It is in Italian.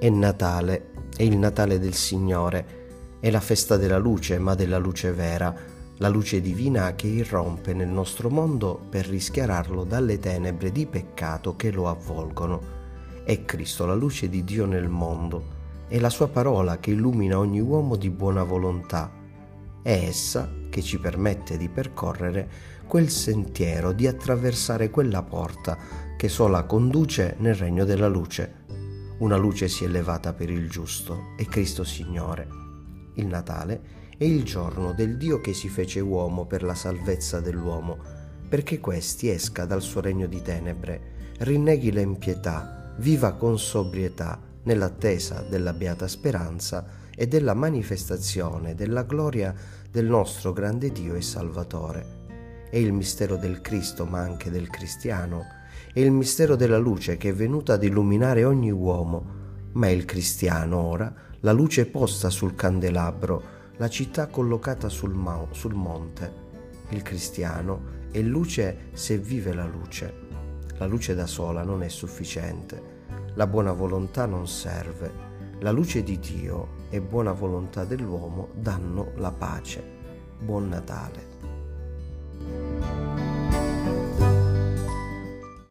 È Natale, è il Natale del Signore, è la festa della luce, ma della luce vera, la luce divina che irrompe nel nostro mondo per rischiararlo dalle tenebre di peccato che lo avvolgono. È Cristo la luce di Dio nel mondo, è la sua parola che illumina ogni uomo di buona volontà. È essa che ci permette di percorrere quel sentiero, di attraversare quella porta che sola conduce nel regno della luce una luce si è levata per il giusto, è Cristo Signore. Il Natale è il giorno del Dio che si fece uomo per la salvezza dell'uomo, perché questi esca dal suo regno di tenebre, rinneghi l'empietà, viva con sobrietà, nell'attesa della beata speranza e della manifestazione della gloria del nostro grande Dio e Salvatore. È il mistero del Cristo, ma anche del cristiano, è il mistero della luce che è venuta ad illuminare ogni uomo, ma è il cristiano ora, la luce posta sul candelabro, la città collocata sul, ma- sul monte. Il cristiano è luce se vive la luce. La luce da sola non è sufficiente, la buona volontà non serve. La luce di Dio e buona volontà dell'uomo danno la pace. Buon Natale.